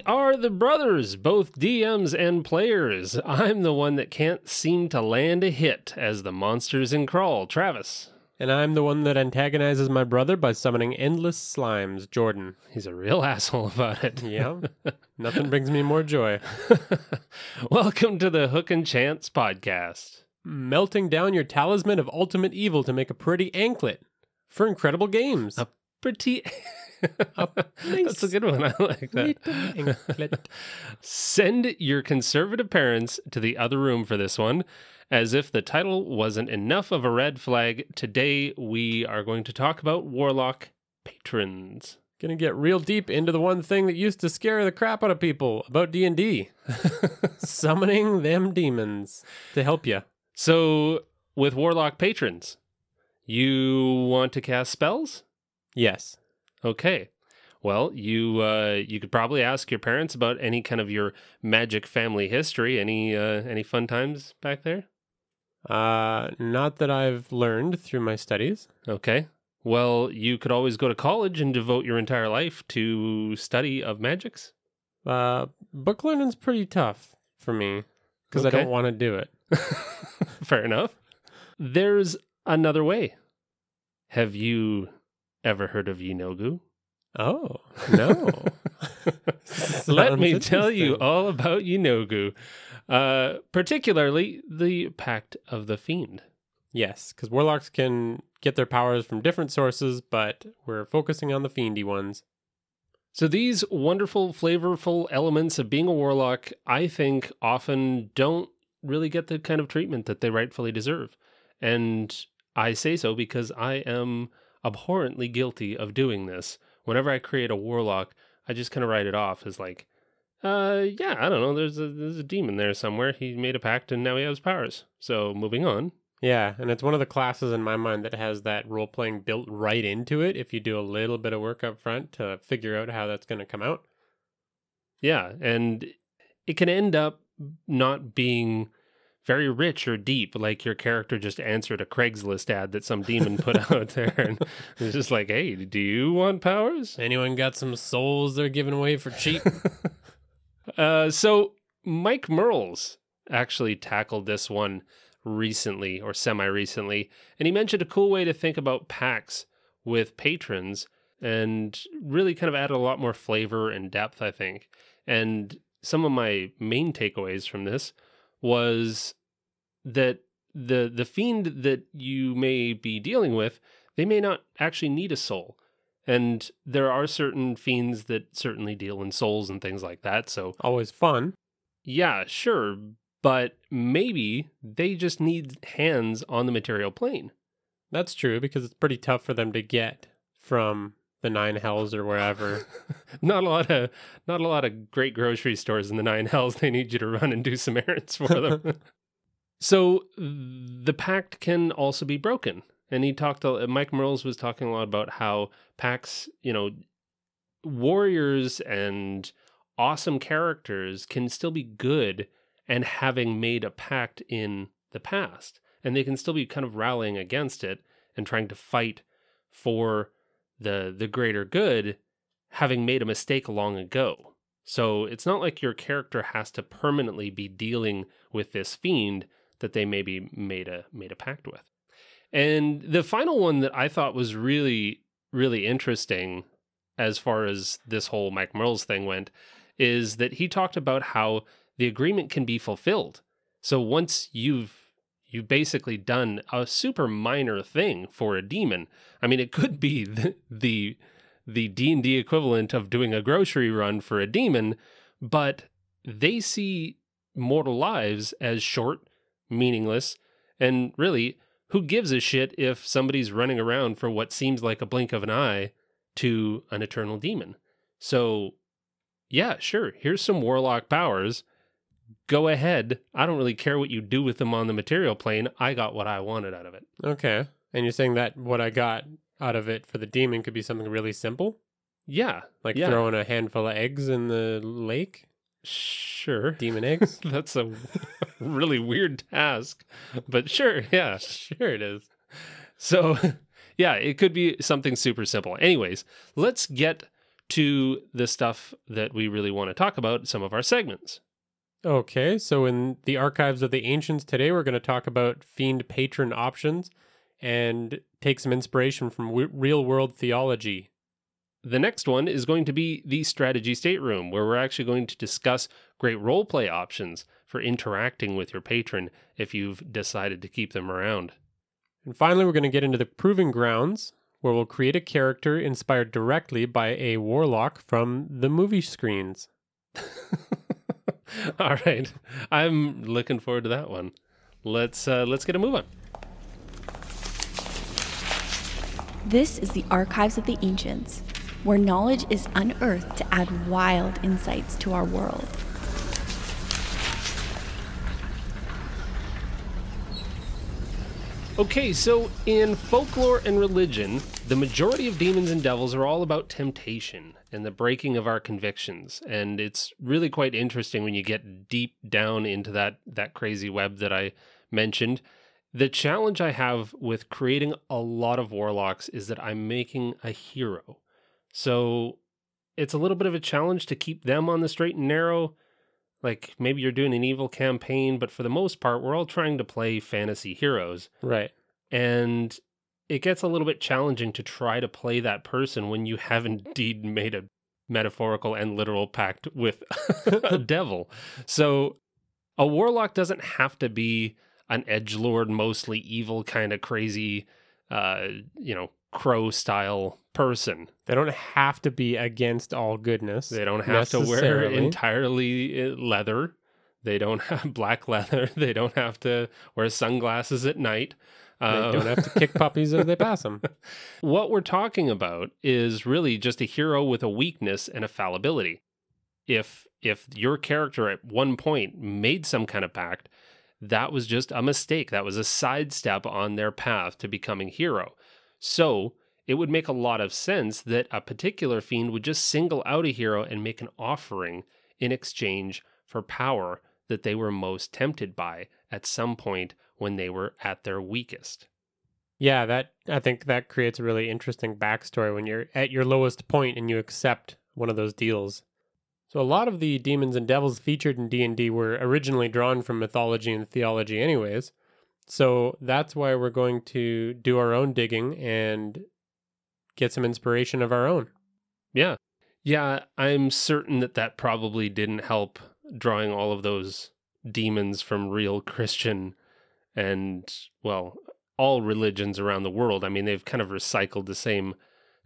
We are the brothers, both DMs and players. I'm the one that can't seem to land a hit as the monsters in Crawl, Travis. And I'm the one that antagonizes my brother by summoning endless slimes, Jordan. He's a real asshole about it. Yeah, nothing brings me more joy. Welcome to the Hook and Chance podcast. Melting down your talisman of ultimate evil to make a pretty anklet for incredible games. A pretty. That's a good one. I like that. Send your conservative parents to the other room for this one. As if the title wasn't enough of a red flag, today we are going to talk about Warlock patrons. Gonna get real deep into the one thing that used to scare the crap out of people about D&D. Summoning them demons to help you. So, with Warlock patrons, you want to cast spells? Yes. Okay. Well, you uh, you could probably ask your parents about any kind of your magic family history. Any uh, any fun times back there? Uh, not that I've learned through my studies. Okay. Well, you could always go to college and devote your entire life to study of magics. Uh, book learning's pretty tough for me because I don't want to do it. Fair enough. There's another way. Have you ever heard of Yeenoghu? Oh, no. Let me tell you all about Yeenoghu, uh, particularly the Pact of the Fiend. Yes, because warlocks can get their powers from different sources, but we're focusing on the fiendy ones. So these wonderful, flavorful elements of being a warlock, I think, often don't really get the kind of treatment that they rightfully deserve. And I say so because I am abhorrently guilty of doing this. Whenever I create a warlock, I just kind of write it off as like, uh, yeah, I don't know. There's a there's a demon there somewhere. He made a pact and now he has powers. So moving on. Yeah, and it's one of the classes in my mind that has that role playing built right into it if you do a little bit of work up front to figure out how that's going to come out. Yeah, and it can end up not being very rich or deep. Like your character just answered a Craigslist ad that some demon put out there, and it's just like, "Hey, do you want powers?" Anyone got some souls they're giving away for cheap? Uh, so Mike Mearls actually tackled this one recently or semi recently, and he mentioned a cool way to think about pacts with patrons and really kind of added a lot more flavor and depth, I think. And some of my main takeaways from this was that the the fiend that you may be dealing with, they may not actually need a soul. And there are certain fiends that certainly deal in souls and things like that. So, Always fun. yeah, sure. But maybe they just need hands on the material plane. That's true because it's pretty tough for them to get from the nine hells or wherever. Not a lot of not a lot of great grocery stores in the nine hells. They need you to run and do some errands for them. so the pact can also be broken. And he talked. a- Mike Mearls was talking a lot about how pacts, you know, warriors and awesome characters can still be good and having made a pact in the past, and they can still be kind of rallying against it and trying to fight for the the greater good having made a mistake long ago. So it's not like your character has to permanently be dealing with this fiend that they maybe made a made a pact with. And the final one that I thought was really really interesting as far as this whole Mike Mearls thing went is that he talked about how the agreement can be fulfilled. So once you've you've basically done a super minor thing for a demon. I mean, it could be the the, D&D equivalent of doing a grocery run for a demon, but they see mortal lives as short, meaningless, and really, who gives a shit if somebody's running around for what seems like a blink of an eye to an eternal demon? So, yeah, sure, here's some warlock powers go ahead. I don't really care what you do with them on the material plane. I got what I wanted out of it. Okay. And you're saying that what I got out of it for the demon could be something really simple? Yeah. Like Yeah. throwing a handful of eggs in the lake? Sure. Demon eggs? That's a really weird task, but sure, yeah. sure it is. So, yeah, it could be something super simple. Anyways, let's get to the stuff that we really want to talk about, some of our segments. Okay, so in the archives of the ancients today, we're going to talk about fiend patron options and take some inspiration from w- real world theology. The next one is going to be the strategy stateroom, where we're actually going to discuss great roleplay options for interacting with your patron if you've decided to keep them around. And finally, we're going to get into the proving grounds, where we'll create a character inspired directly by a warlock from the movie screens. All right, I'm looking forward to that one. Let's uh, let's get a move on. This is the Archives of the Ancients, where knowledge is unearthed to add wild insights to our world. Okay, so in folklore and religion, the majority of demons and devils are all about temptation and the breaking of our convictions. And it's really quite interesting when you get deep down into that that crazy web that I mentioned. The challenge I have with creating a lot of warlocks is that I'm making a hero. So it's a little bit of a challenge to keep them on the straight and narrow. Like maybe you're doing an evil campaign, but for the most part, we're all trying to play fantasy heroes Right. and it gets a little bit challenging to try to play that person when you have indeed made a metaphorical and literal pact with a devil. So a warlock doesn't have to be an edge lord, mostly evil, kind of crazy, uh, you know, crow style person. They don't have to be against all goodness. They don't have to wear entirely uh, leather. They don't have black leather. They don't have to wear sunglasses at night. They Um, don't have to kick puppies as they pass them. What we're talking about is really just a hero with a weakness and a fallibility. If if your character at one point made some kind of pact, that was just a mistake. That was a sidestep on their path to becoming hero. So it would make a lot of sense that a particular fiend would just single out a hero and make an offering in exchange for power that they were most tempted by at some point when they were at their weakest. Yeah, that I think that creates a really interesting backstory when you're at your lowest point and you accept one of those deals. So a lot of the demons and devils featured in D&D were originally drawn from mythology and theology anyways. So that's why we're going to do our own digging and get some inspiration of our own. Yeah. Yeah, I'm certain that that probably didn't help drawing all of those demons from real Christian and, well, all religions around the world. I mean, they've kind of recycled the same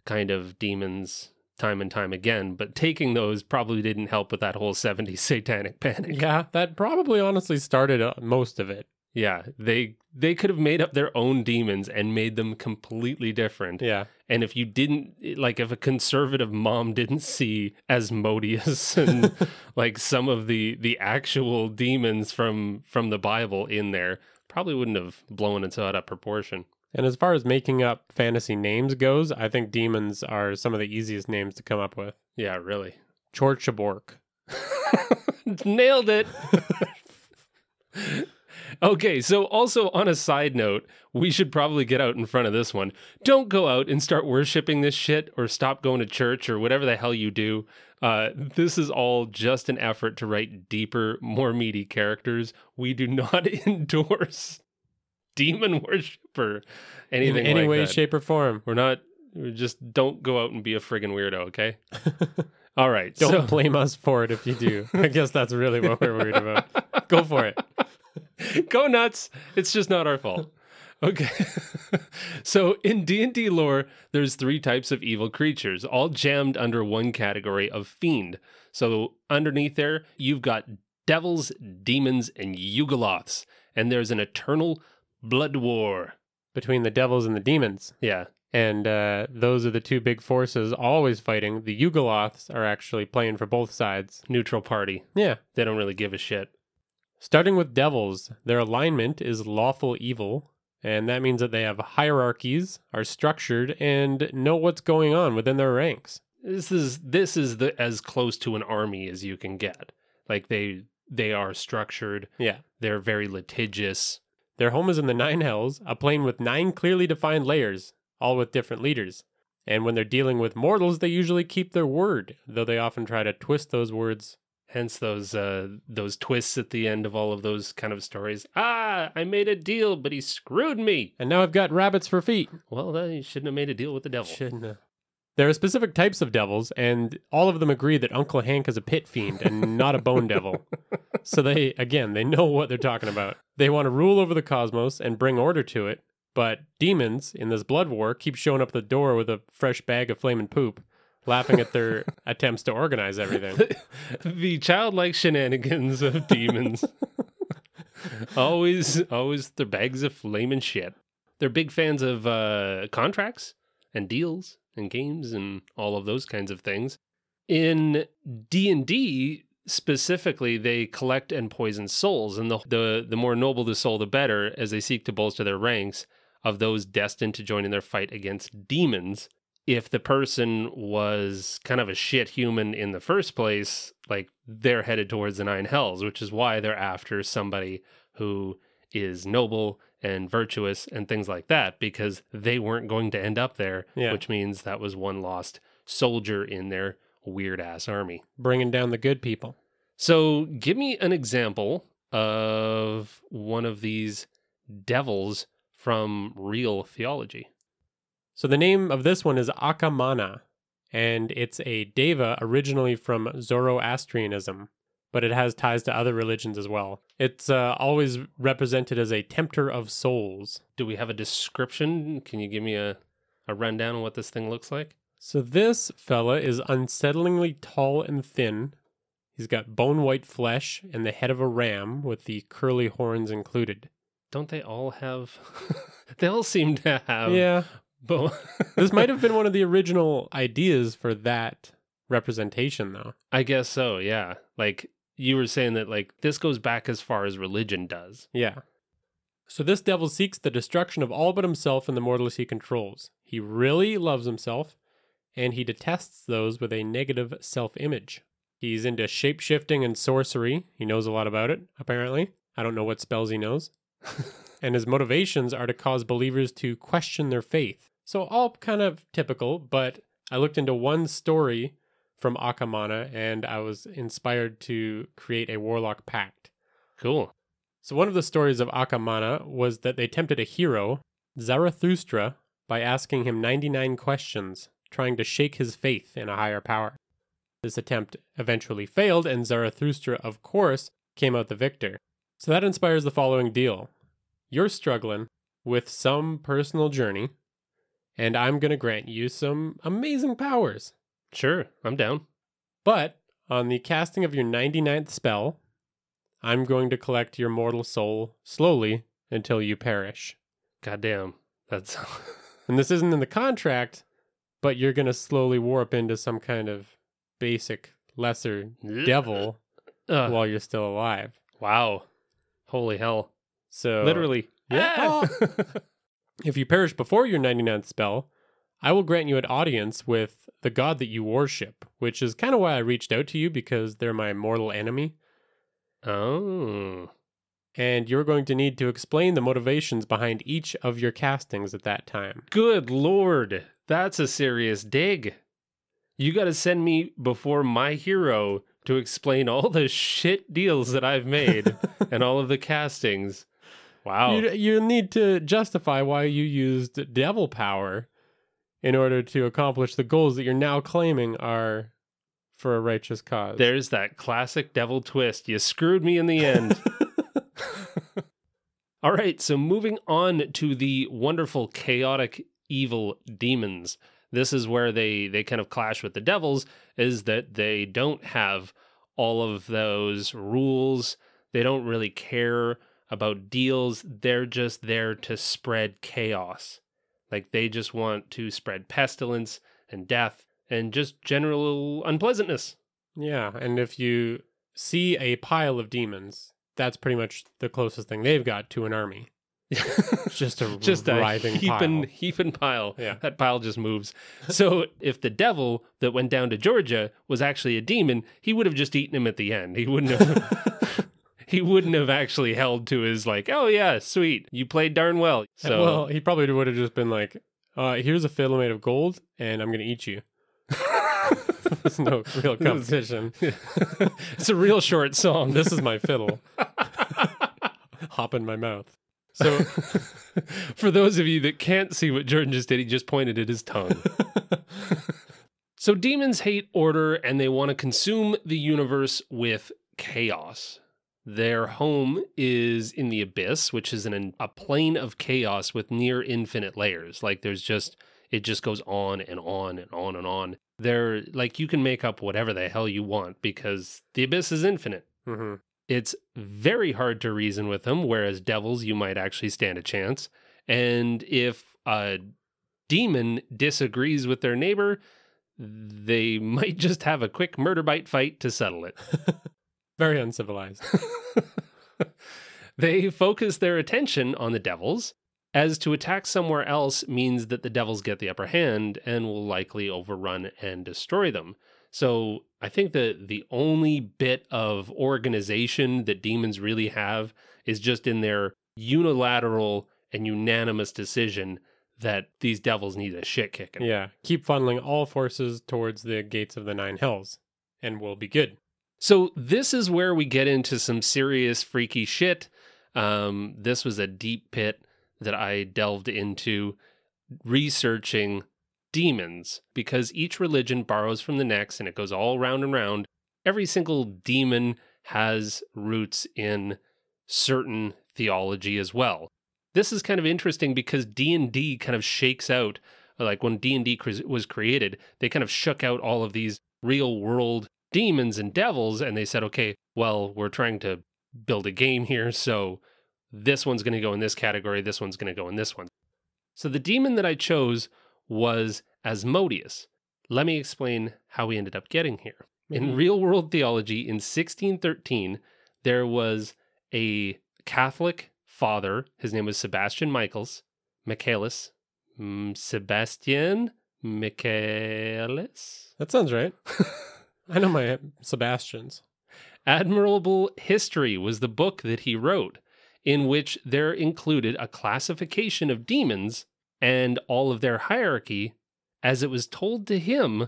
kind of demons time and time again, but taking those probably didn't help with that whole 70s satanic panic. Yeah, that probably honestly started uh, most of it. Yeah, they they could have made up their own demons and made them completely different. Yeah. And if you didn't, like, if a conservative mom didn't see Asmodeus and like some of the the actual demons from from the Bible in there, probably wouldn't have blown it out of proportion. And as far as making up fantasy names goes, I think demons are some of the easiest names to come up with. Yeah, really. Chorchabork. Nailed it. Okay, so also on a side note, we should probably get out in front of this one. Don't go out and start worshiping this shit or stop going to church or whatever the hell you do. Uh, this is all just an effort to write deeper, more meaty characters. We do not endorse demon worship or In anything any like way, that. shape, or form. We're not. We just don't go out and be a friggin' weirdo, okay? All right. Don't so- blame us for it if you do. I guess that's really what we're worried about. Go for it. go nuts. It's just not our fault. Okay. So in d&d lore there's three types of evil creatures all jammed under one category of fiend. So underneath there you've got devils demons and yugoloths. And there's an eternal blood war. Between the devils and the demons. yeah. And uh, those are the two big forces always fighting. The Yugoloths are actually playing for both sides. neutral party. Yeah. they don't really give a shit Starting with devils, their alignment is lawful evil, and that means that they have hierarchies, are structured, and know what's going on within their ranks. This is this is the as close to an army as you can get. Like they they are structured. Yeah. They're very litigious. Their home is in the Nine Hells, a plane with nine clearly defined layers, all with different leaders. And when they're dealing with mortals, they usually keep their word, though they often try to twist those words. Hence those uh those twists at the end of all of those kind of stories. Ah, I made a deal, but he screwed me. And now I've got rabbits for feet. Well, then you shouldn't have made a deal with the devil. Shouldn't have. There are specific types of devils, and all of them agree that Uncle Hank is a pit fiend and not a bone devil. So they, again, they know what they're talking about. They want to rule over the cosmos and bring order to it, but demons in this blood war keep showing up the door with a fresh bag of flaming poop, laughing at their attempts to organize everything. the childlike shenanigans of demons. always, always their bags of flaming shit. They're big fans of uh, contracts and deals and games and all of those kinds of things. In D and D specifically, they collect and poison souls, and the, the the more noble the soul, the better, as they seek to bolster their ranks of those destined to join in their fight against demons if the person was kind of a shit human in the first place, like they're headed towards the nine hells, which is why they're after somebody who is noble and virtuous and things like that, because they weren't going to end up there, Yeah. which means that was one lost soldier in their weird ass army. Bringing down the good people. So, give me an example of one of these devils from real theology. So the name of this one is Aka Manah, and it's a deva originally from Zoroastrianism, but it has ties to other religions as well. It's uh, always represented as a tempter of souls. Do we have a description? Can you give me a, a rundown on what this thing looks like? So this fella is unsettlingly tall and thin. He's got bone white flesh and the head of a ram with the curly horns included. Don't they all have? they all seem to have. yeah, Bo- this might have been one of the original ideas for that representation, though. I guess so. Yeah. Like you were saying that, like this goes back as far as religion does. Yeah. So this devil seeks the destruction of all but himself and the mortals he controls. He really loves himself, and he detests those with a negative self image. He's into shape shifting and sorcery. He knows a lot about it, apparently. I don't know what spells he knows. and his motivations are to cause believers to question their faith. So, all kind of typical, but I looked into one story from Aka Manah and I was inspired to create a warlock pact. Cool. So, one of the stories of Aka Manah was that they tempted a hero, Zarathustra, by asking him 99 questions, trying to shake his faith in a higher power. This attempt eventually failed, and Zarathustra, of course, came out the victor. So, that inspires the following deal You're struggling with some personal journey, and I'm going to grant you some amazing powers. Sure. I'm down. But on the casting of your 99th spell, I'm going to collect your mortal soul slowly until you perish. Goddamn. That's. And this isn't in the contract, but you're going to slowly warp into some kind of basic lesser devil Ugh. while you're still alive. wow. Holy hell. So Literally. Yeah. Ah! if you perish before your 99th spell, I will grant you an audience with the god that you worship, which is kind of why I reached out to you because they're my mortal enemy. oh. and you're going to need to explain the motivations behind each of your castings at that time. Good lord. That's a serious dig. You got to send me before my hero to explain all the shit deals that I've made and all of the castings. Wow. You, you need to justify why you used devil power in order to accomplish the goals that you're now claiming are for a righteous cause. There's that classic devil twist. You screwed me in the end. All right, so moving on to the wonderful chaotic evil demons. This is where they they kind of clash with the devils is that they don't have all of those rules. They don't really care about deals. They're just there to spread chaos. Like they just want to spread pestilence and death and just general unpleasantness. yeah, and if you see a pile of demons, that's pretty much the closest thing they've got to an army. Just a just a heaping pile. heaping pile. Yeah. That pile just moves. So if the devil that went down to Georgia was actually a demon, he would have just eaten him at the end. He wouldn't have he wouldn't have actually held to his like, oh yeah, sweet. You played darn well. So well, he probably would have just been like, uh, "Here's a fiddle made of gold, and I'm gonna eat you." There's no real competition. it's a real short song. This is my fiddle. Hop in my mouth. So For those of you that can't see what Jordan just did, he just pointed at his tongue. so demons hate order and they want to consume the universe with chaos. Their home is in the abyss, which is an, a plane of chaos with near infinite layers. Like there's just, it just goes on and on and on and on. They're like, you can make up whatever the hell you want because the abyss is infinite. Mhm. It's very hard to reason with them, whereas devils, you might actually stand a chance. And if a demon disagrees with their neighbor, they might just have a quick murder bite fight to settle it. very uncivilized. they focus their attention on the devils, as to attack somewhere else means that the devils get the upper hand and will likely overrun and destroy them. So I think that the only bit of organization that demons really have is just in their unilateral and unanimous decision that these devils need a shit kicking. Yeah, keep funneling all forces towards the gates of the nine hells, and we'll be good. So this is where we get into some serious freaky shit. Um, this was a deep pit that I delved into researching demons because each religion borrows from the next and it goes all round and round. Every single demon has roots in certain theology as well. This is kind of interesting because D&D kind of shakes out like when D&D was created, they kind of shook out all of these real world demons and devils and they said, "Okay, well, we're trying to build a game here, so this one's going to go in this category, this one's going to go in this one." So the demon that I chose was Asmodeus. Let me explain how we ended up getting here. In Mhm. real world theology in 1613, there was a Catholic father. His name was Sebastian Michaels, Michaelis, mm, Sebastian Michaelis. That sounds right. I know my Sebastians. Admirable History was the book that he wrote, in which there included a classification of demons and all of their hierarchy as it was told to him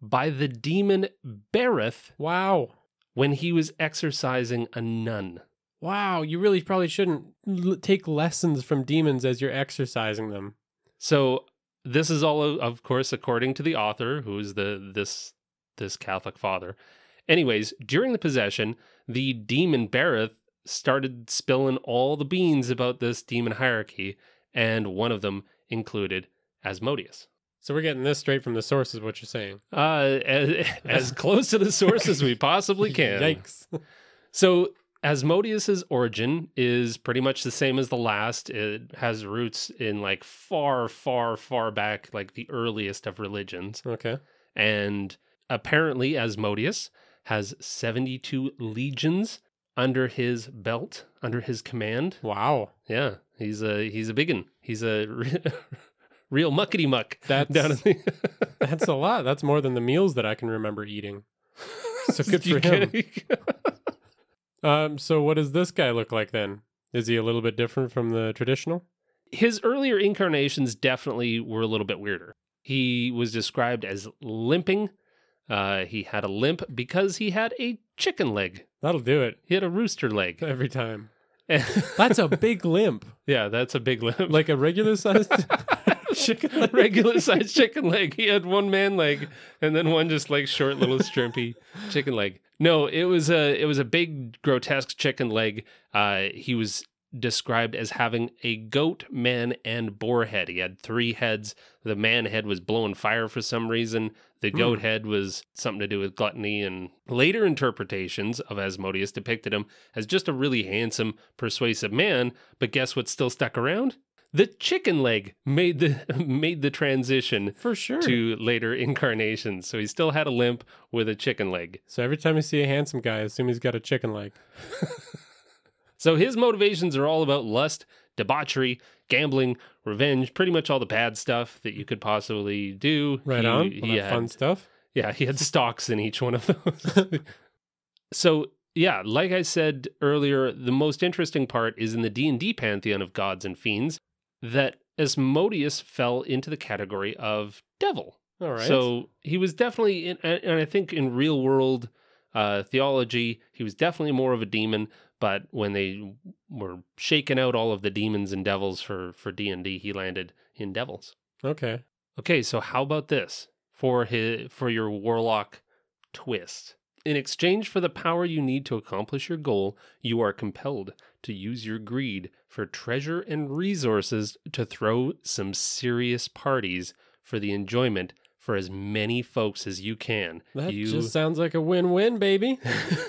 by the demon Berith Wow. when he was exorcising a nun. Wow, you really probably shouldn't l- take lessons from demons as you're exercising them. So this is all, of course, according to the author, who is the this this Catholic father. Anyways, during the possession, the demon Berith started spilling all the beans about this demon hierarchy, and one of them included Asmodeus. So we're getting this straight from the sources, what you're saying. Uh, as, as close to the source as we possibly can. Yikes. So Asmodeus's origin is pretty much the same as the last. It has roots in like far, far, far back, like the earliest of religions. Okay. And apparently, Asmodeus has 72 legions under his belt, under his command. Wow. Yeah, he's a he's a biggin. He's a re- real muckety muck That's down in the. that's a lot. That's more than the meals that I can remember eating. So good for him. Um, so what does this guy look like then? Is he a little bit different from the traditional? his earlier incarnations definitely were a little bit weirder. He was described as limping. Uh, he had a limp because he had a chicken leg. That'll do it He had a rooster leg. every time. That's a big limp. yeah, that's a big limp. Like a regular sized chicken leg. regular sized chicken leg. He had one man leg and then one just like short little strimpy chicken leg. No, it was a it was a big grotesque chicken leg. Uh, he was described as having a goat, man, and boar head. He had three heads. The man head was blowing fire for some reason. The hmm. goat head was something to do with gluttony. And later interpretations of Asmodeus depicted him as just a really handsome, persuasive man. But guess what still stuck around? The chicken leg made the made the transition For sure. to later incarnations. So he still had a limp with a chicken leg. So every time you see a handsome guy, assume he's got a chicken leg. So his motivations are all about lust, debauchery, gambling, revenge, pretty much all the bad stuff that you could possibly do. Right He- on. he Well, that had- fun stuff. yeah, he had stocks in each one of those. so, yeah, like I said earlier, the most interesting part is in the D&D pantheon of gods and fiends that Asmodeus fell into the category of devil. All right. So, he was definitely in, and and I think in real world uh, theology, he was definitely more of a demon, but when they were shaking out all of the demons and devils for for D&D, he landed in devils. okay. Okay, so how about this for his for your warlock twist? In exchange for the power you need to accomplish your goal, you are compelled to use your greed for treasure and resources to throw some serious parties for the enjoyment for as many folks as you can. That you just sounds like a win-win, baby.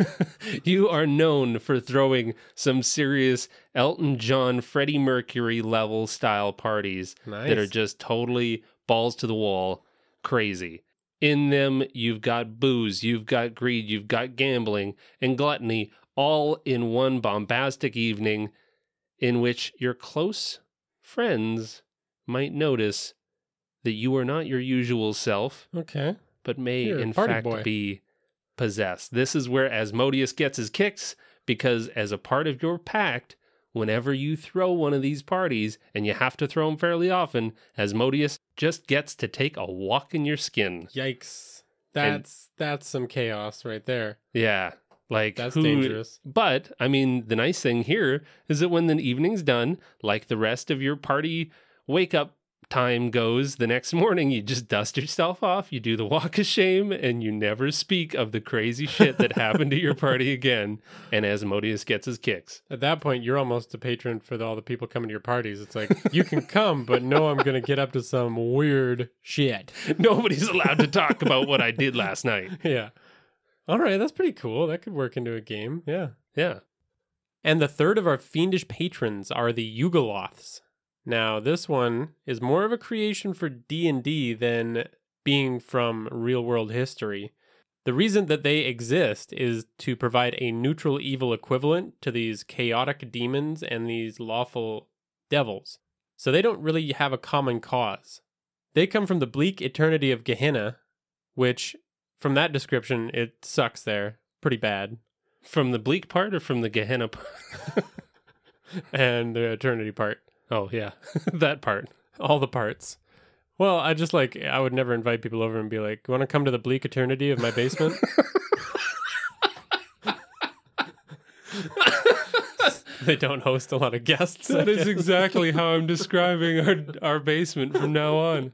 you are known for throwing some serious Elton John, Freddie Mercury level style parties Nice. that are just totally balls to the wall crazy. In them, you've got booze, you've got greed, you've got gambling and gluttony, all in one bombastic evening in which your close friends might notice that you are not your usual self, okay. but may You're in fact boy. be possessed. This is where Asmodeus gets his kicks because, as a part of your pact, whenever you throw one of these parties, and you have to throw them fairly often, Asmodeus just gets to take a walk in your skin. Yikes. That's that's some chaos right there. Yeah. Like That's who- dangerous. But I mean, the nice thing here is that when the evening's done, like the rest of your party wake up time goes, the next morning you just dust yourself off, you do the walk of shame, and you never speak of the crazy shit that happened to your party again. And Asmodeus gets his kicks. At that point, you're almost a patron for the, all the people coming to your parties. It's like you can come, but no, I'm gonna get up to some weird shit. Nobody's allowed to talk about what I did last night. Yeah. All right, that's pretty cool. That could work into a game. Yeah. Yeah. And the third of our fiendish patrons are the Yugoloths. Now, this one is more of a creation for D&D than being from real-world history. The reason that they exist is to provide a neutral evil equivalent to these chaotic demons and these lawful devils. So they don't really have a common cause. They come from the bleak eternity of Gehenna, which, from that description, it sucks there. Pretty bad. From the bleak part or from the Gehenna part? And the eternity part. Oh, yeah. that part. all the parts. Well, I just like I would never invite people over and be like, "You want to come to the bleak eternity of my basement?" they don't host a lot of guests. That is exactly how I'm describing our our basement from now on.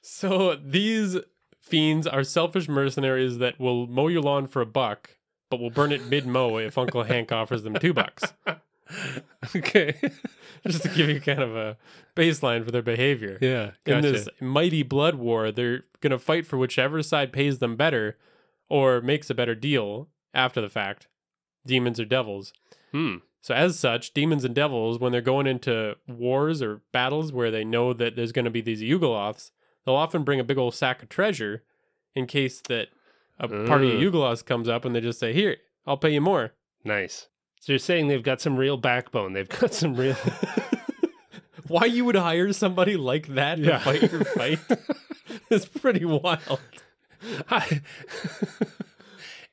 So these fiends are selfish mercenaries that will mow your lawn for a buck, but will burn it mid mow if Uncle Hank offers them two bucks. Okay. Just to give you kind of a baseline for their behavior. Yeah. in this mighty blood war, they're going to fight for whichever side pays them better or makes a better deal after the fact, demons or devils. Hmm. So, as such, demons and devils, when they're going into wars or battles where they know that there's going to be these Yugoloths, they'll often bring a big old sack of treasure in case that a party of. Yugoloths comes up and they just say, Here, I'll pay you more. Nice. So you're saying they've got some real backbone. They've got some real. Why you would hire somebody like that to Yeah. fight your fight is pretty wild. I...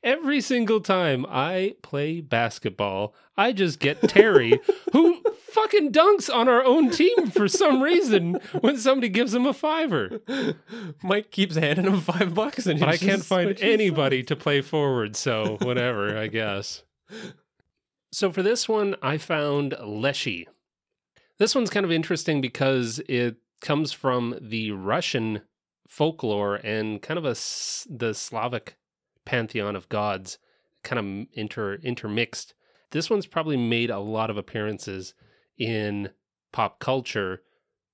Every single time I play basketball, I just get Terry, who fucking dunks on our own team for some reason when somebody gives him a fiver. Mike keeps handing him five bucks, and But I he's can't just find switching anybody to play forward, so whatever, I guess. So for this one, I found Leshy. This one's kind of interesting because it comes from the Russian folklore and kind of a the Slavic pantheon of gods, kind of inter intermixed. This one's probably made a lot of appearances in pop culture,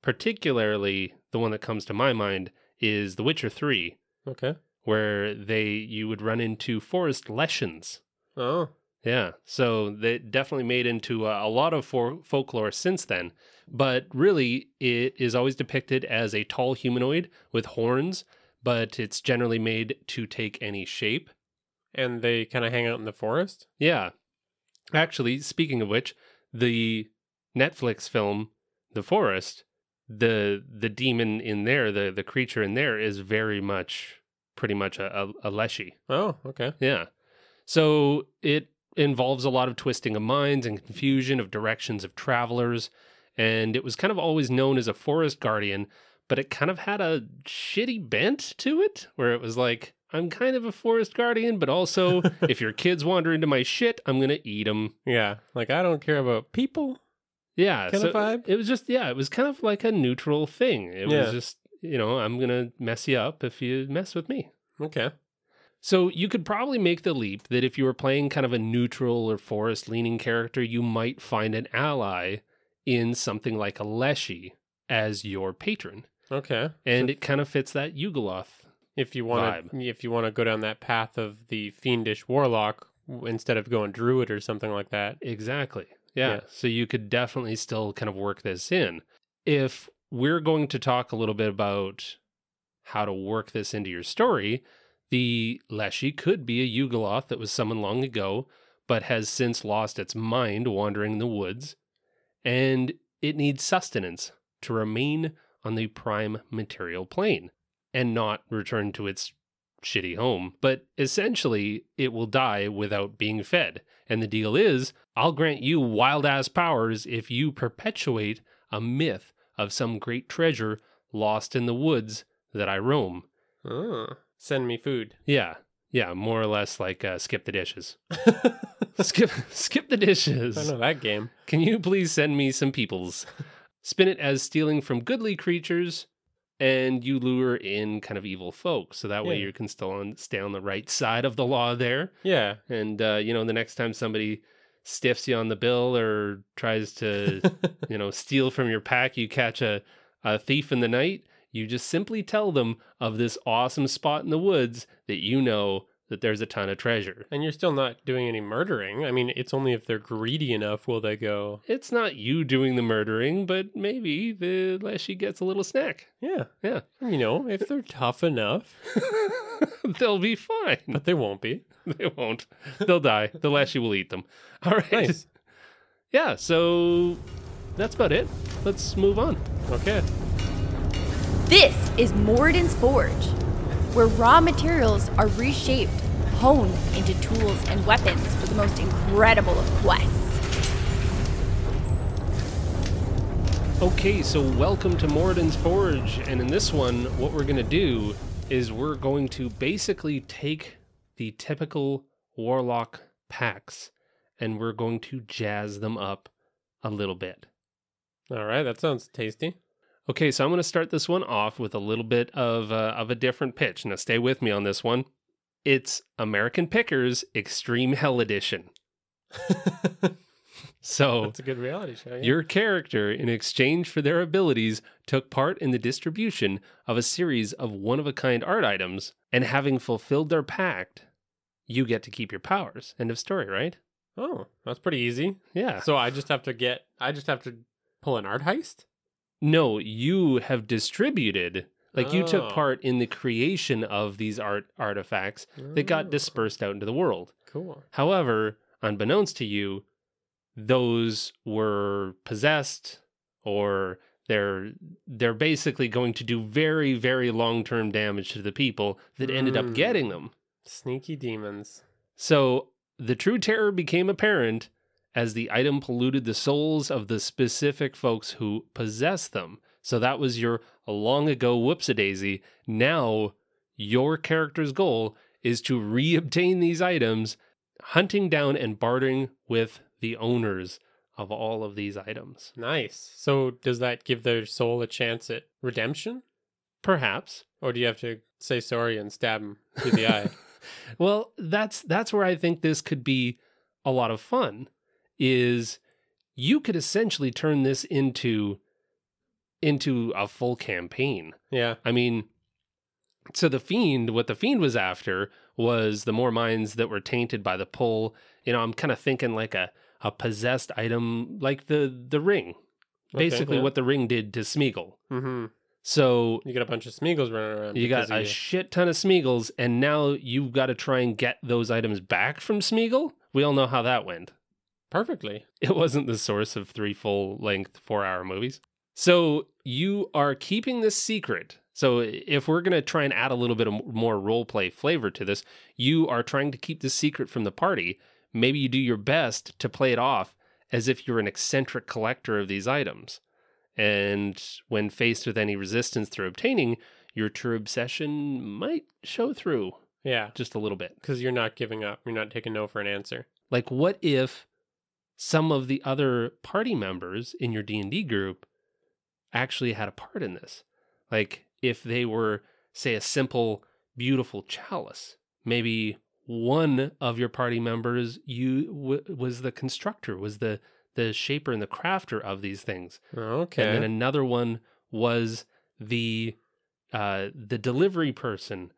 particularly the one that comes to my mind is The Witcher 3 Okay. where they you would run into forest leshens. Oh, Yeah, so they definitely made into a, a lot of for, folklore since then. But really, it is always depicted as a tall humanoid with horns, but it's generally made to take any shape. and they kind of hang out in the forest. Yeah, Actually, speaking of which, the Netflix film The Forest, the the demon in there, the the creature in there is very much pretty much a, a, a leshy. Oh, okay. Yeah. So it involves a lot of twisting of minds and confusion of directions of travelers. And it was kind of always known as a forest guardian, but it kind of had a shitty bent to it where it was like, I'm kind of a forest guardian, but also if your kids wander into my shit, I'm going to eat them. Yeah. Like I don't care about people. Yeah. Kind of vibe? It was just, yeah, it was kind of like a neutral thing. It Yeah. was just, you know, I'm going to mess you up if you mess with me. Okay. So you could probably make the leap that if you were playing kind of a neutral or forest leaning character, you might find an ally in something like a Leshy as your patron. Okay. And So it kind of fits that Yugoloth. if you want to if you want to go down that path of the fiendish warlock instead of going druid or something like that. Exactly. Yeah. Yeah. So you could definitely still kind of work this in. If we're going to talk a little bit about how to work this into your story, the Leshy could be a Yugoloth that was summoned long ago, but has since lost its mind wandering in the woods, and it needs sustenance to remain on the prime material plane and not return to its shitty home. But essentially, it will die without being fed. And the deal is, I'll grant you wild ass powers if you perpetuate a myth of some great treasure lost in the woods that I roam. Oh, send me food. Yeah. Yeah, more or less like uh, skip the dishes. skip skip the dishes. I know that game. Can you please send me some peoples? Spin it as stealing from goodly creatures, and you lure in kind of evil folk. So that way Yeah. you can still on, stay on the right side of the law there. Yeah. And, uh, you know, the next time somebody stiffs you on the bill or tries to, you know, steal from your pack, you catch a, a thief in the night, you just simply tell them of this awesome spot in the woods that you know that there's a ton of treasure. and you're still not doing any murdering. I mean, it's only if they're greedy enough will they go. It's not you doing the murdering, but maybe the Leshy gets a little snack. Yeah. Yeah. You know, if they're tough enough, They'll be fine. but they won't be. They won't. They'll die. The Leshy will eat them. All right. Nice. Yeah, so that's about it. Let's move on. Okay. This is Moradin's Forge, where raw materials are reshaped, honed into tools and weapons for the most incredible of quests. Okay, so welcome to Moradin's Forge. And in this one, what we're going to do is we're going to basically take the typical Warlock pacts and we're going to jazz them up a little bit. All right. That sounds tasty. Okay, so I'm going to start this one off with a little bit of uh, of a different pitch. Now, stay with me on this one. It's American Pickers Extreme Hell Edition. So That's a good reality show. yeah. your character, in exchange for their abilities, took part in the distribution of a series of one of a kind art items, and having fulfilled their pact, you get to keep your powers. End of story, right? Oh, that's pretty easy. Yeah. So I just have to get. I just have to pull an art heist. No, you have distributed. Like you took Oh. part in the creation of these art artifacts that got Oh, dispersed out into the world. Cool. However, unbeknownst to you, those were possessed or they're they're basically going to do very very long-term damage to the people that ended up Mm. getting them. Sneaky demons. So, the true terror became apparent as the item polluted the souls of the specific folks who possessed them. So that was your long ago whoops a daisy. Now, your character's goal is to re-obtain these items, hunting down and bartering with the owners of all of these items. Nice. So does that give their soul a chance at redemption, Perhaps. or do you have to say sorry and stab him through the eye? Well, that's that's where I think this could be a lot of fun is you could essentially turn this into into a full campaign. Yeah. I mean, so the fiend, what the fiend was after was the more minds that were tainted by the pull. You know, I'm kind of thinking like a a possessed item like the the ring. Okay, Basically yeah. what the ring did to Smeagol. Mm-hmm. So You got a bunch of Smeagol's running around. you got a shit ton of Smeagol's, and now you've got to try and get those items back from Smeagol. We all know how that went. Perfectly. It wasn't the source of three full length, four hour movies. So you are keeping this secret. So if we're going to try and add a little bit of more role play flavor to this, you are trying to keep this secret from the party. Maybe you do your best to play it off as if you're an eccentric collector of these items. And when faced with any resistance through obtaining, your true obsession might show through Yeah, just a little bit. because you're not giving up. You're not taking no for an answer. Like what if some of the other party members in your D&D group actually had a part in this? Like if they were say a simple beautiful chalice, maybe one of your party members you w- was the constructor, was the the shaper and the crafter of these things. Okay. And then another one was the uh, the delivery person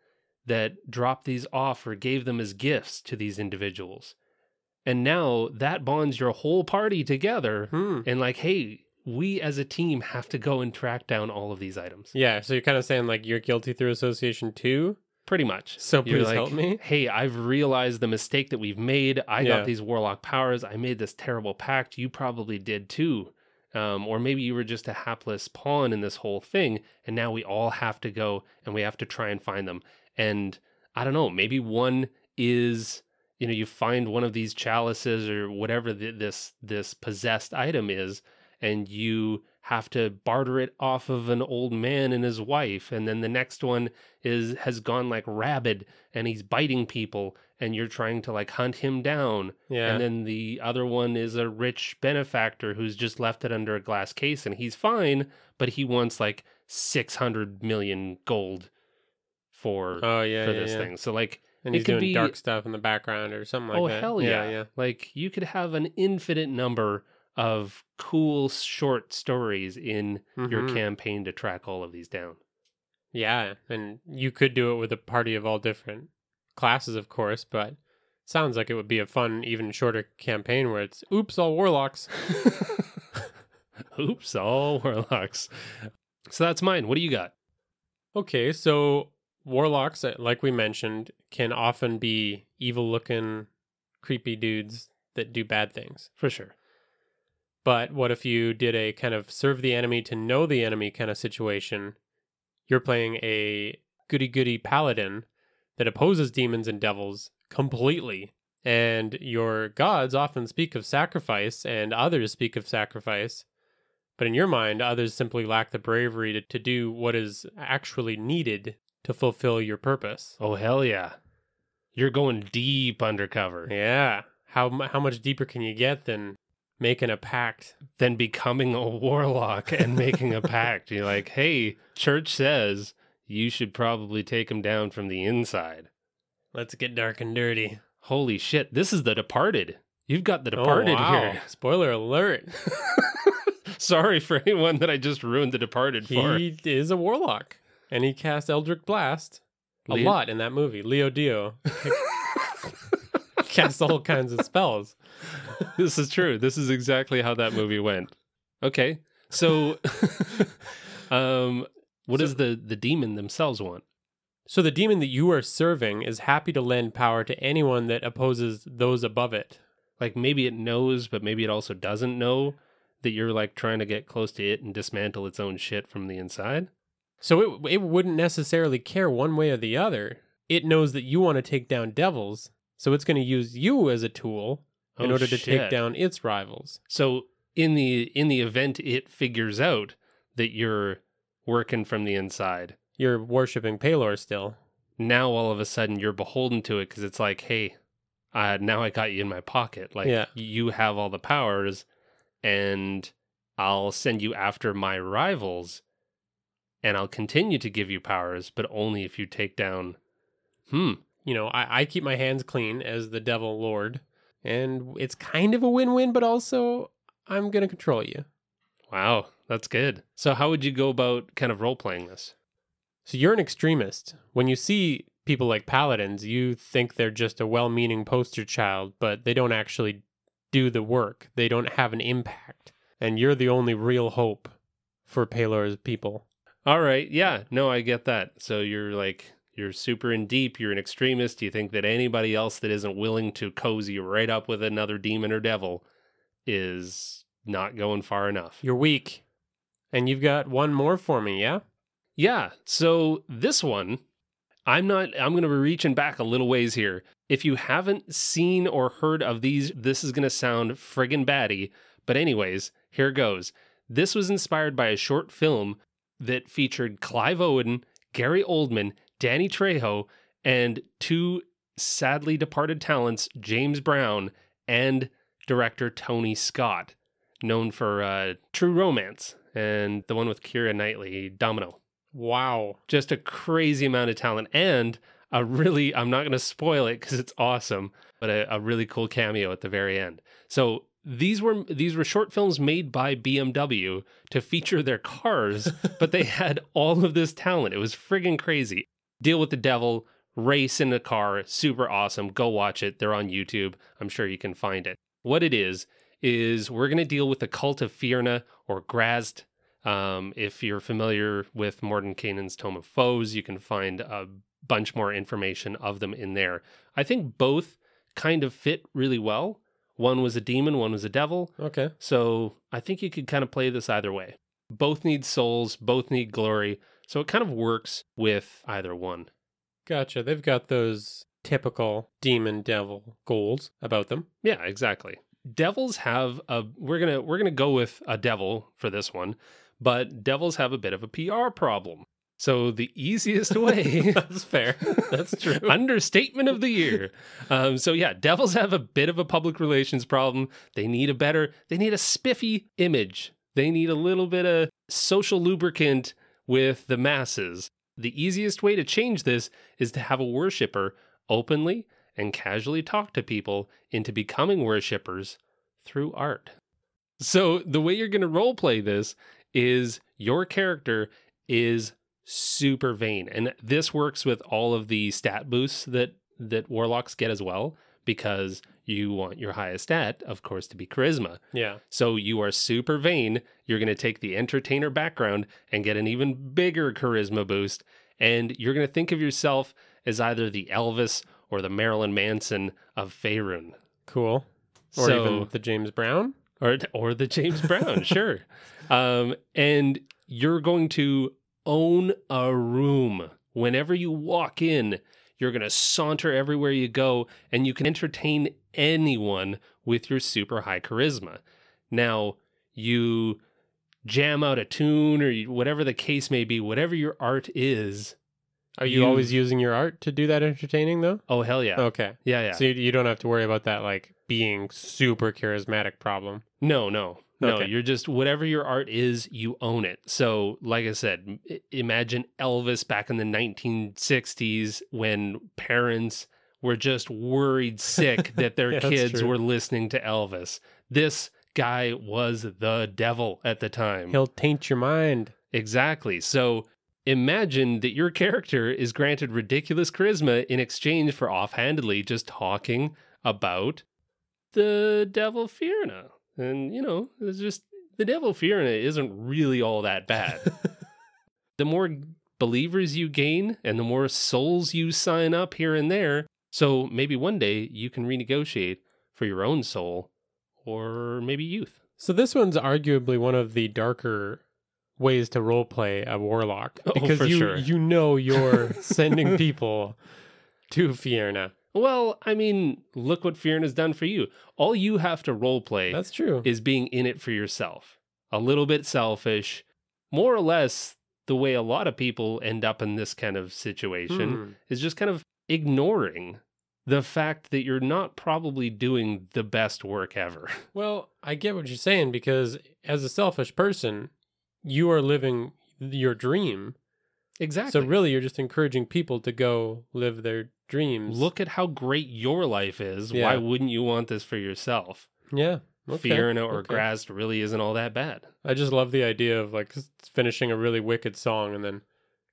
that dropped these off or gave them as gifts to these individuals. And now that bonds your whole party together hmm. and like, hey, we as a team have to go and track down all of these items. Yeah, so you're kind of saying like you're guilty through association too. Pretty much. So please like, help me. Hey, I've realized the mistake that we've made. I Yeah. got these warlock powers. I made this terrible pact. You probably did too. Um, or maybe you were just a hapless pawn in this whole thing, and now we all have to go and we have to try and find them. And I don't know, maybe one is, you know, you find one of these chalices or whatever th- this this possessed item is, and you have to barter it off of an old man and his wife and then the next one is has gone like rabid and he's biting people and you're trying to like hunt him down Yeah. and then the other one is a rich benefactor who's just left it under a glass case and he's fine but he wants like 600 million gold for oh yeah, for yeah, this yeah. thing so like And he's doing be- dark stuff in the background or something like oh that. hell yeah. yeah. like you could have an infinite number of cool short stories in your Mhm. campaign to track all of these down Yeah, and you could do it with a party of all different classes, of course, but sounds like it would be a fun, even shorter campaign where it's oops, all warlocks. Oops, all warlocks. So that's mine. What do you got? Okay, so warlocks, like we mentioned, can often be evil looking, creepy dudes that do bad things. For sure. But what if you did a kind of serve the enemy to know the enemy kind of situation? You're playing a goody goody paladin that opposes demons and devils completely. And your gods often speak of sacrifice, and others speak of sacrifice. But in your mind, others simply lack the bravery to, to do what is actually needed to fulfill your purpose. Oh hell yeah. You're going deep undercover. Yeah. How, how much deeper can you get than making a pact? than becoming a warlock and making a pact. You're like, hey, church says you should probably take him down from the inside. Let's get dark and dirty. Holy shit, this is the departed. You've got the Oh, departed wow. here. Spoiler alert. Sorry for anyone that I just ruined the departed for. He is a warlock. And he casts Eldritch Blast a Leo- lot in that movie. Leo Dio casts all kinds of spells. this is true. This is exactly how that movie went. Okay. So um what So- does the the demon themselves want? So the demon that you are serving is happy to lend power to anyone that opposes those above it. Like maybe it knows, but maybe it also doesn't know that you're like trying to get close to it and dismantle its own shit from the inside. So it it wouldn't necessarily care one way or the other. It knows that you want to take down devils, so it's going to use you as a tool in Oh, order to take down its rivals. So in the in the event it figures out that you're working from the inside, You're worshiping Pelor still. now all of a sudden you're beholden to it because it's like, hey, uh, now I got you in my pocket. Like Yeah. you have all the powers, and I'll send you after my rivals, and I'll continue to give you powers, but only if you take down. Hmm. you know, I, I keep my hands clean as the devil lord, and it's kind of a win win, but also I'm going to control you. Wow, that's good. So how would you go about kind of role playing this? So you're an extremist. When you see people like paladins, you think they're just a well meaning poster child, but they don't actually do the work, they don't have an impact. And you're the only real hope for Pelor's people. All right. Yeah. No, I get that. So you're like, you're super in deep. You're an extremist. You think that anybody else that isn't willing to cozy right up with another demon or devil is not going far enough. You're weak. And you've got one more for me, yeah? Yeah. So this one, I'm not, I'm going to be reaching back a little ways here. If you haven't seen or heard of these, this is going to sound friggin' batty. But, anyways, here goes. This was inspired by a short film that featured Clive Owen, Gary Oldman, Danny Trejo, and two sadly departed talents, James Brown and director Tony Scott, known for uh, True Romance and the one with Keira Knightley, Domino. Wow. Just a crazy amount of talent and a really, I'm not going to spoil it because it's awesome, but a, a really cool cameo at the very end. So these were these were short films made by BMW to feature their cars, but they had all of this talent. It was friggin' crazy. Deal with the Devil, race in a car, super awesome. Go watch it. They're on YouTube. I'm sure you can find it. What it is is we're going to deal with the cult of Fierna or Graz'zt. Um, if you're familiar with Mordenkainen's Tome of Foes, you can find a bunch more information of them in there. I think both kind of fit really well. One was a demon, one was a devil. Okay. So I think you could kind of play this either way. Both need souls, both need glory. So it kind of works with either one. Gotcha. They've got those typical demon devil goals about them. Yeah, exactly. Devils have a we're going to we're going to go with a devil for this one, but devils have a bit of a PR problem. So the easiest way That's fair. That's true. Understatement of the year. Um, so yeah, devils have a bit of a public relations problem. They need a better, they need a spiffy image. They need a little bit of social lubricant with the masses. The easiest way to change this is to have a worshiper openly and casually talk to people into becoming worshippers through art. So the way you're going to role play this is your character is super vain. And this works with all of the stat boosts that that warlocks get as well because you want your highest stat, of course, to be charisma. yeah. So you are super vain. You're going to take the entertainer background and get an even bigger charisma boost. And you're going to think of yourself as either the Elvis or the Marilyn Manson of Faerun. Cool. Or So- even the James Brown. or or the James Brown, sure. Um, and you're going to own a room. Whenever you walk in, you're going to saunter everywhere you go, and you can entertain anyone with your super high charisma. Now, you jam out a tune or you- whatever the case may be, whatever your art is. Are you You- always using your art to do that entertaining though? Oh hell yeah, Okay. yeah yeah. So you, you don't have to worry about that like being super charismatic problem. No, no, no. Okay. You're just whatever your art is, you own it. So, like I said, imagine Elvis back in the 1960s when parents were just worried sick that their Yeah, kids were listening to Elvis. This guy was the devil at the time. He'll taint your mind. Exactly. So imagine that your character is granted ridiculous charisma in exchange for offhandedly just talking about the devil Fierna. And, you know, it's just the devil Fierna isn't really all that bad. the more believers you gain and the more souls you sign up here and there, so maybe one day you can renegotiate for your own soul or maybe youth. So this one's arguably one of the darker ways to role play a warlock Oh, because for you sure. you know you're sending people to Fierna. Well, I mean, look what Fierna has done for you. All you have to role play That's true. is being in it for yourself. A little bit selfish, more or less the way a lot of people end up in this kind of situation Hmm. is just kind of ignoring the fact that you're not probably doing the best work ever. Well, I get what you're saying because as a selfish person, you are living your dream. Exactly. So really you're just encouraging people to go live their dreams. look at how great your life is. Yeah. Why wouldn't you want this for yourself? Yeah. Okay. Fierna or okay. Graz'zt really isn't all that bad. I just love the idea of like finishing a really wicked song and then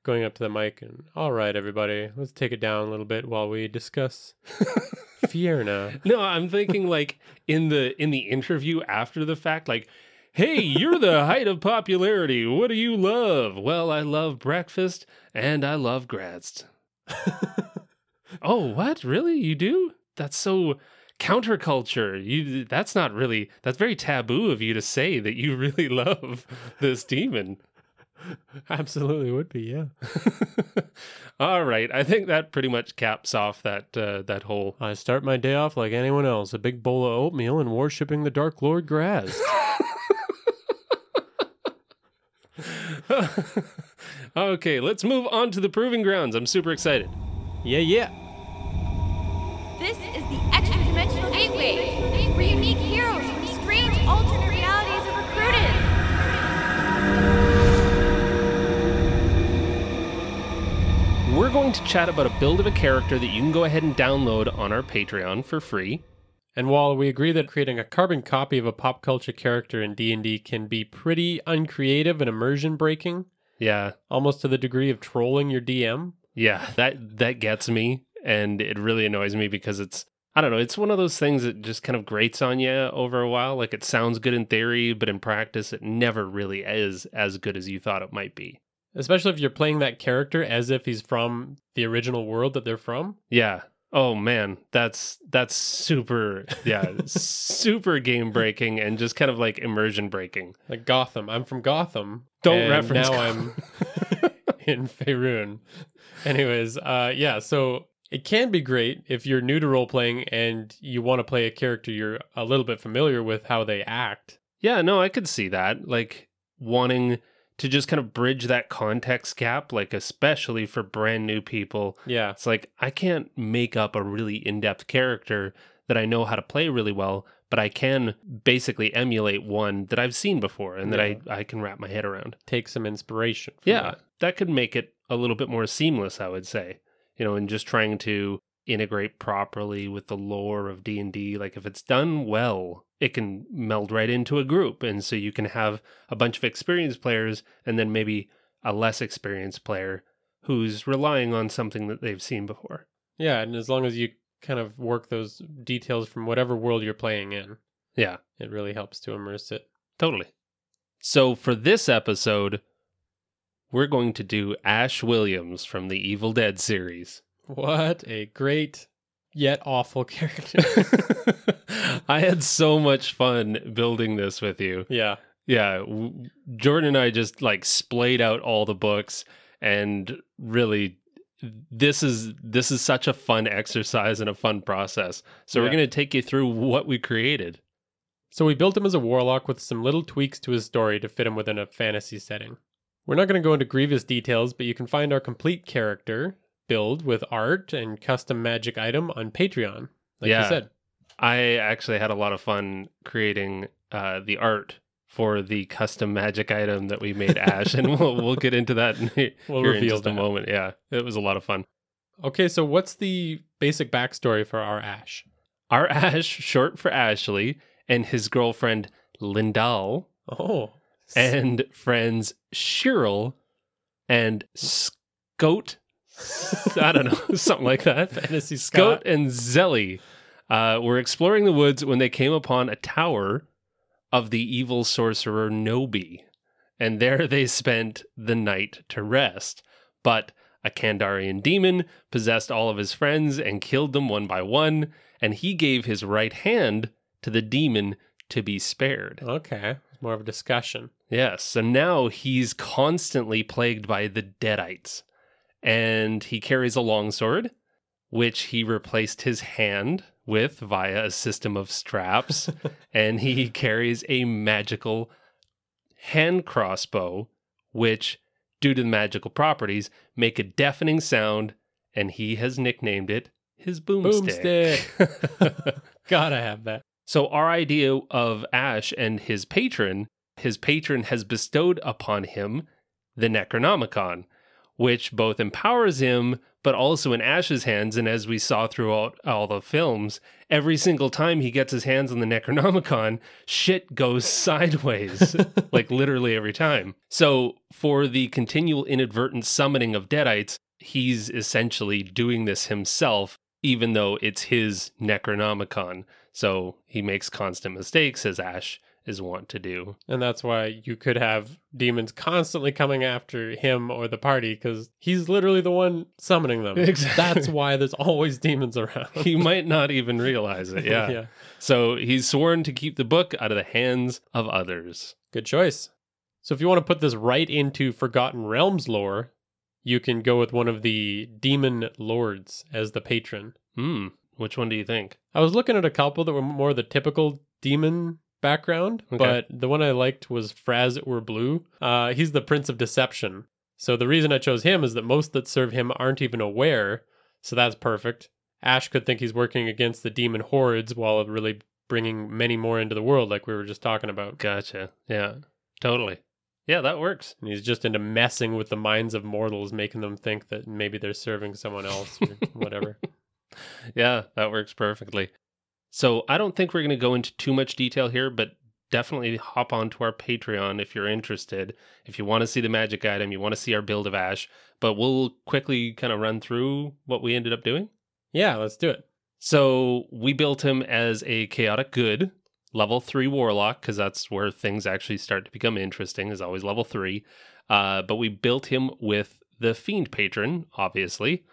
going up to the mic and all right everybody, let's take it down a little bit while we discuss Fierna. No, I'm thinking like in the in the interview after the fact, like, hey, you're the height of popularity. What do you love? Well, I love breakfast and I love Graz'zt. oh, what? Really? You do? That's so counterculture. You that's not really that's very taboo of you to say that you really love this demon. Absolutely would be, yeah. All right, I think that pretty much caps off that uh, that whole. I start my day off like anyone else, a big bowl of oatmeal and worshipping the Dark Lord Graz. okay, let's move on to the proving grounds. I'm super excited. yeah, yeah. This is the extra dimensional gateway, where unique heroes from strange alternate realities are recruited. We're going to chat about a build of a character that you can go ahead and download on our Patreon for free. And while we agree that creating a carbon copy of a pop culture character in D&D can be pretty uncreative and immersion breaking, Yeah, almost to the degree of trolling your DM, yeah, that that gets me, and it really annoys me because it's I don't know, it's one of those things that just kind of grates on you over a while. Like it sounds good in theory, but in practice, it never really is as good as you thought it might be. especially if you're playing that character as if he's from the original world that they're from. Yeah. Oh man, that's that's super yeah, super game breaking and just kind of like immersion breaking. Like Gotham. I'm from Gotham. Don't and reference now I'm in Faerun. Anyways, uh yeah, so it can be great if you're new to role playing and you want to play a character you're a little bit familiar with how they act. Yeah, no, I could see that. Like wanting to just kind of bridge that context gap, like especially for brand new people. Yeah. It's like I can't make up a really in-depth character that I know how to play really well, but I can basically emulate one that I've seen before and that I, I can wrap my head around. Take some inspiration from Yeah, that. that could make it a little bit more seamless, I would say. You know, and just trying to integrate properly with the lore of D&D, like if it's done well, it can meld right into a group and so you can have a bunch of experienced players and then maybe a less experienced player who's relying on something that they've seen before. Yeah, and as long as you kind of work those details from whatever world you're playing in, Yeah, it really helps to immerse it. totally. So for this episode, we're going to do Ash Williams from the Evil Dead series. What a great yet awful character. I had so much fun building this with you. yeah. Yeah, w- Jordan and I just like splayed out all the books and really this is this is such a fun exercise and a fun process. So we're going to take you through what we created. So we built him as a warlock with some little tweaks to his story to fit him within a fantasy setting. We're not going to go into grievous details, but you can find our complete character build with art and custom magic item on Patreon. Like Yeah. you said. I actually had a lot of fun creating uh, the art for the custom magic item that we made Ash, and we'll we'll get into that in, We'll here in reveal just a moment. Yeah, it was a lot of fun. Okay, so what's the basic backstory for our Ash? Our Ash, short for Ashley, and his girlfriend Lindal, Oh. and friends Cheryl and Scout. I don't know, something like that. Fantasy Scott. and Zelly uh, were exploring the woods when they came upon a tower of the evil sorcerer Nobi. And there they spent the night to rest. But a Kandarian demon possessed all of his friends and killed them one by one, and he gave his right hand to the demon to be spared. Okay. More of a discussion. Yes. So now he's constantly plagued by the Deadites. And he carries a longsword, which he replaced his hand with via a system of straps. and he carries a magical hand crossbow, which, due to the magical properties, make a deafening sound. And he has nicknamed it his boomstick. Boomstick. Gotta have that. So, our idea of Ash and his patron, his patron has bestowed upon him the Necronomicon, which both empowers him, but also in Ash's hands. And as we saw throughout all the films, every single time he gets his hands on the Necronomicon, shit goes sideways, like literally every time. So, for the continual inadvertent summoning of Deadites, he's essentially doing this himself, even though it's his Necronomicon. So he makes constant mistakes, as Ash is wont to do. And that's why you could have demons constantly coming after him or the party because he's literally the one summoning them. Exactly. That's why there's always demons around. He might not even realize it. Yeah. So he's sworn to keep the book out of the hands of others. Good choice. So if you want to put this right into Forgotten Realms lore, you can go with one of the demon lords as the patron. Hmm. Which one do you think? I was looking at a couple that were more the typical demon background, Okay. but the one I liked was Fraz Ur Blue. Uh, he's the Prince of Deception. So the reason I chose him is that most that serve him aren't even aware, so that's perfect. Ash could think he's working against the demon hordes while really bringing many more into the world, like we were just talking about. Gotcha. Yeah. Totally. Yeah, that works. And he's just into messing with the minds of mortals, making them think that maybe they're serving someone else or whatever. Yeah, that works perfectly. So I don't think we're going to go into too much detail here, but definitely hop onto our Patreon if you're interested. If you want to see the magic item, you want to see our build of Ash, but we'll quickly kind of run through what we ended up doing. Yeah, let's do it. So we built him as a chaotic good, level three warlock, because that's where things actually start to become interesting, is always level three. Uh, but we built him with the fiend patron, obviously,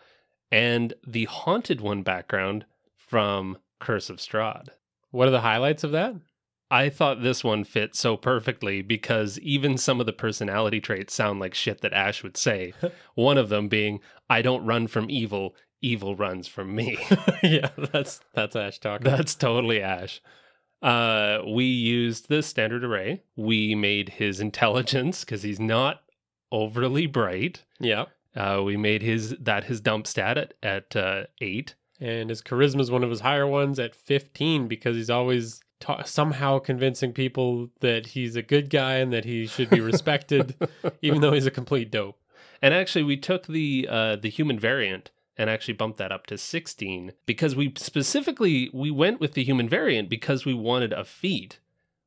and the haunted one background from Curse of Strahd. What are the highlights of that? I thought this one fit so perfectly because even some of the personality traits sound like shit that Ash would say. one of them being, I don't run from evil, evil runs from me. yeah, that's that's Ash talking. That's totally Ash. Uh, we used the standard array. We made his intelligence because he's not overly bright. yeah. Uh, we made his that his dump stat at at uh, eight. And his charisma is one of his higher ones at 15 because he's always ta- somehow convincing people that he's a good guy and that he should be respected, even though he's a complete dope. And actually, we took the uh, the human variant and actually bumped that up to sixteen because we specifically we went with the human variant because we wanted a feat,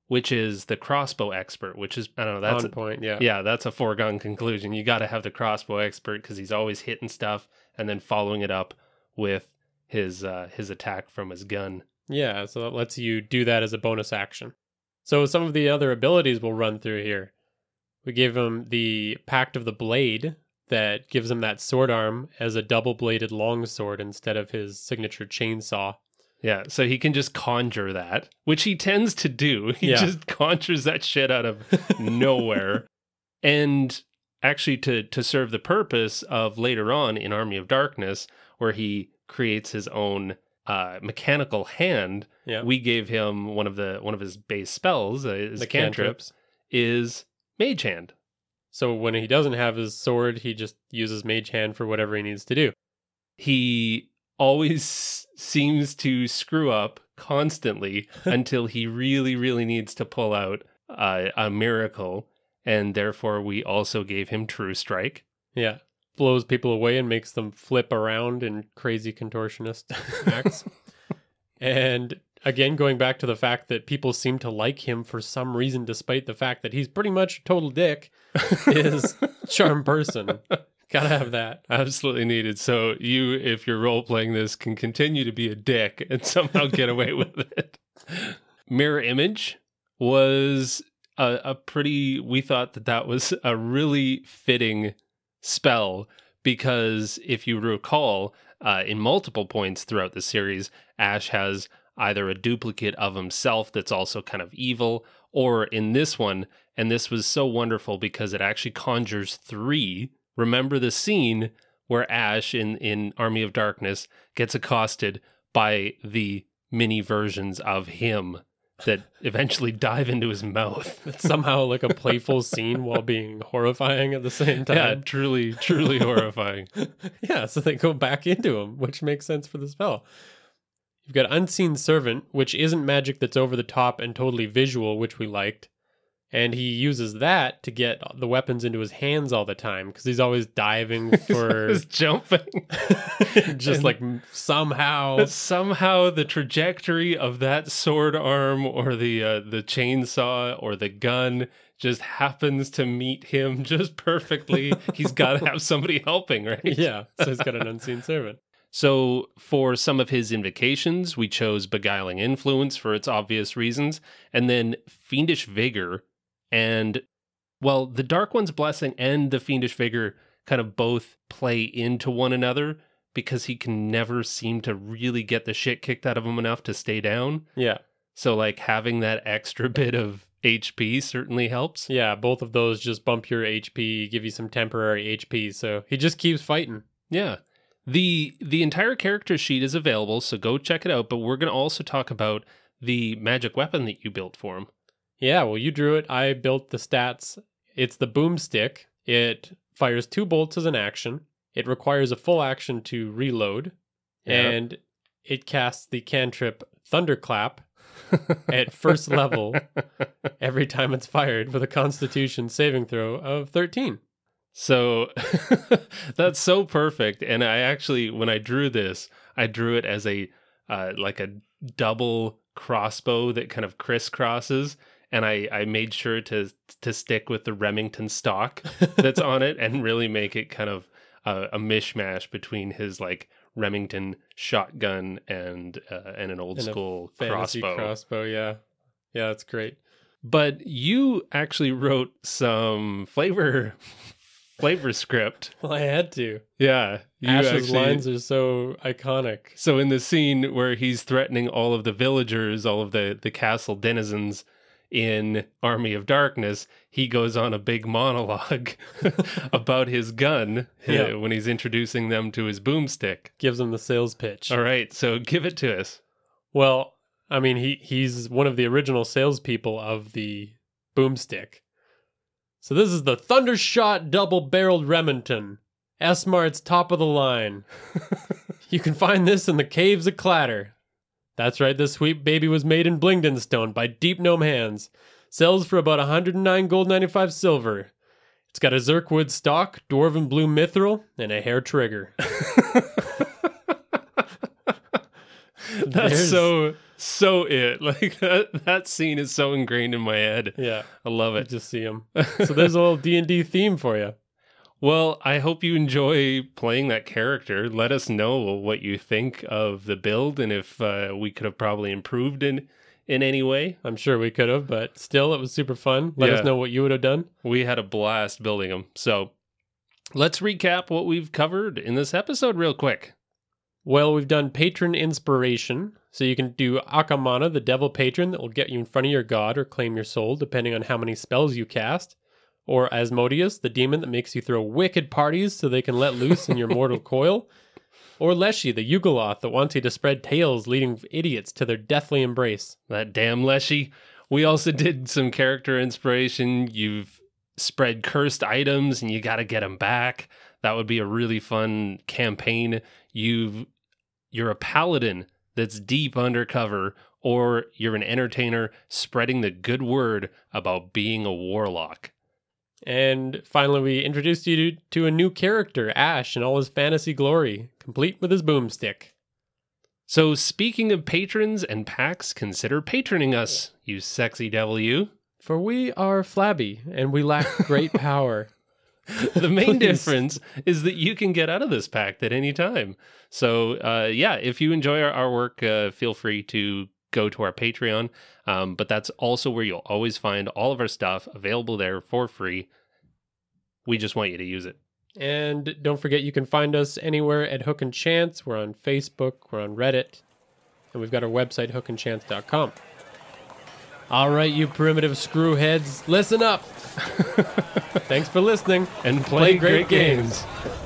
which is the crossbow expert. Which is I don't know that's on point. Yeah. yeah, that's a foregone conclusion. You got to have the crossbow expert because he's always hitting stuff and then following it up with his uh, his attack from his gun. Yeah, so that lets you do that as a bonus action. So some of the other abilities we'll run through here. We give him the Pact of the Blade that gives him that sword arm as a double-bladed longsword instead of his signature chainsaw. Yeah, so he can just conjure that, which he tends to do. He Yeah. just conjures that shit out of nowhere. And actually to to serve the purpose of later on in Army of Darkness where he creates his own uh, mechanical hand, Yeah. we gave him one of the one of his base spells, uh, his The cantrips, is Mage Hand. So when he doesn't have his sword, he just uses Mage Hand for whatever he needs to do. he always seems to screw up constantly until he really, really needs to pull out uh, a miracle. And therefore, we also gave him True Strike. Yeah. Blows people away and makes them flip around in crazy contortionist acts. and again, going back to the fact that people seem to like him for some reason, despite the fact that he's pretty much a total dick, is charm person. Gotta have that. Absolutely needed. So, you, if you're role playing this, can continue to be a dick and somehow get away with it. Mirror Image was a, a pretty, we thought that that was a really fitting spell because if you recall, uh, in multiple points throughout the series, Ash has either a duplicate of himself that's also kind of evil, or in this one, and this was so wonderful because it actually conjures three. Remember the scene where Ash in, in Army of Darkness gets accosted by the mini versions of him that eventually dive into his mouth. It's somehow like a playful scene while being horrifying at the same time. Yeah, truly, truly horrifying. yeah, so they go back into him, which makes sense for the spell. You've got Unseen Servant, which isn't magic that's over the top and totally visual, which we liked. And he uses that to get the weapons into his hands all the time because he's always diving for He's jumping. just like somehow. Somehow the trajectory of that sword arm or the uh, the chainsaw or the gun just happens to meet him just perfectly. He's got to have somebody helping, right? Yeah, so he's got an Unseen Servant. So, for some of his invocations, we chose Beguiling Influence for its obvious reasons, and then Fiendish Vigor. And, well, the Dark One's Blessing and the Fiendish Vigor kind of both play into one another because he can never seem to really get the shit kicked out of him enough to stay down. Yeah. So, like, having that extra bit of HP certainly helps. Yeah, both of those just bump your HP, give you some temporary HP. So he just keeps fighting. Yeah. The the entire character sheet is available, so go check it out, but we're going to also talk about the magic weapon that you built for him. Yeah, well, you drew it. I built the stats. It's the boomstick. It fires two bolts as an action. It requires a full action to reload, Yeah. and it casts the cantrip Thunderclap at first level every time it's fired with a Constitution saving throw of 13. So that's so perfect. And I actually, when I drew this, I drew it as a uh, like a double crossbow that kind of crisscrosses. And I, I made sure to to stick with the Remington stock that's on it and really make it kind of uh, a mishmash between his like Remington shotgun and uh, and an old And school crossbow. crossbow, yeah. Yeah, that's great. But you actually wrote some flavor flavor script. Well, I had to. Yeah, you Ash's actually- lines are so iconic. So in the scene where he's threatening all of the villagers, all of the the castle denizens in Army of Darkness, he goes on a big monologue about his gun uh, when he's introducing them to his boomstick. Gives them the sales pitch. All right, so give it to us. Well, I mean, he he's one of the original salespeople of the boomstick. So this is the Thundershot double-barreled Remington, S-Mart's top of the line. you can find this in the caves of Clatter. That's right, this sweet baby was made in Blingdenstone by Deep Gnome hands. Sells for about 109 gold 95 silver. It's got a Zurkhwood stock, dwarven blue mithril, and a hair trigger. That's There's- so so it. Like that that scene is so ingrained in my head. Yeah, I love I it. just see him. So there's a little D&D theme for you. Well, I hope you enjoy playing that character. Let us know what you think of the build and if uh, we could have probably improved in in any way. I'm sure we could have, but still, it was super fun. Let Yeah. us know what you would have done. We had a blast building them. So let's recap what we've covered in this episode real quick. Well, we've done patron inspiration. So you can do Aka Manah, the devil patron that will get you in front of your god or claim your soul, depending on how many spells you cast. Or Asmodeus, the demon that makes you throw wicked parties so they can let loose in your mortal coil. Or Leshy, the Yugoloth that wants you to spread tales leading idiots to their deathly embrace. That damn Leshy. We also did some character inspiration. You've spread cursed items and you got to get them back. That would be a really fun campaign. You've you're a paladin that's deep undercover or you're an entertainer spreading the good word about being a warlock. And finally, we introduced you to, to a new character, Ash, in all his fantasy glory, complete with his boomstick. So speaking of patrons and pacts, consider patroning us, you sexy devil you. For we are flabby and we lack great power. the main difference is that you can get out of this pact at any time. So, uh, yeah, if you enjoy our, our work, uh, feel free to go to our Patreon. Um, but that's also where you'll always find all of our stuff available there for free. We just want you to use it. And don't forget, you can find us anywhere at Hook and Chance. We're on Facebook, we're on Reddit, and we've got our website, hookandchance.com. All right, you primitive screwheads, listen up. Thanks for listening. And play, Play great great, games. games.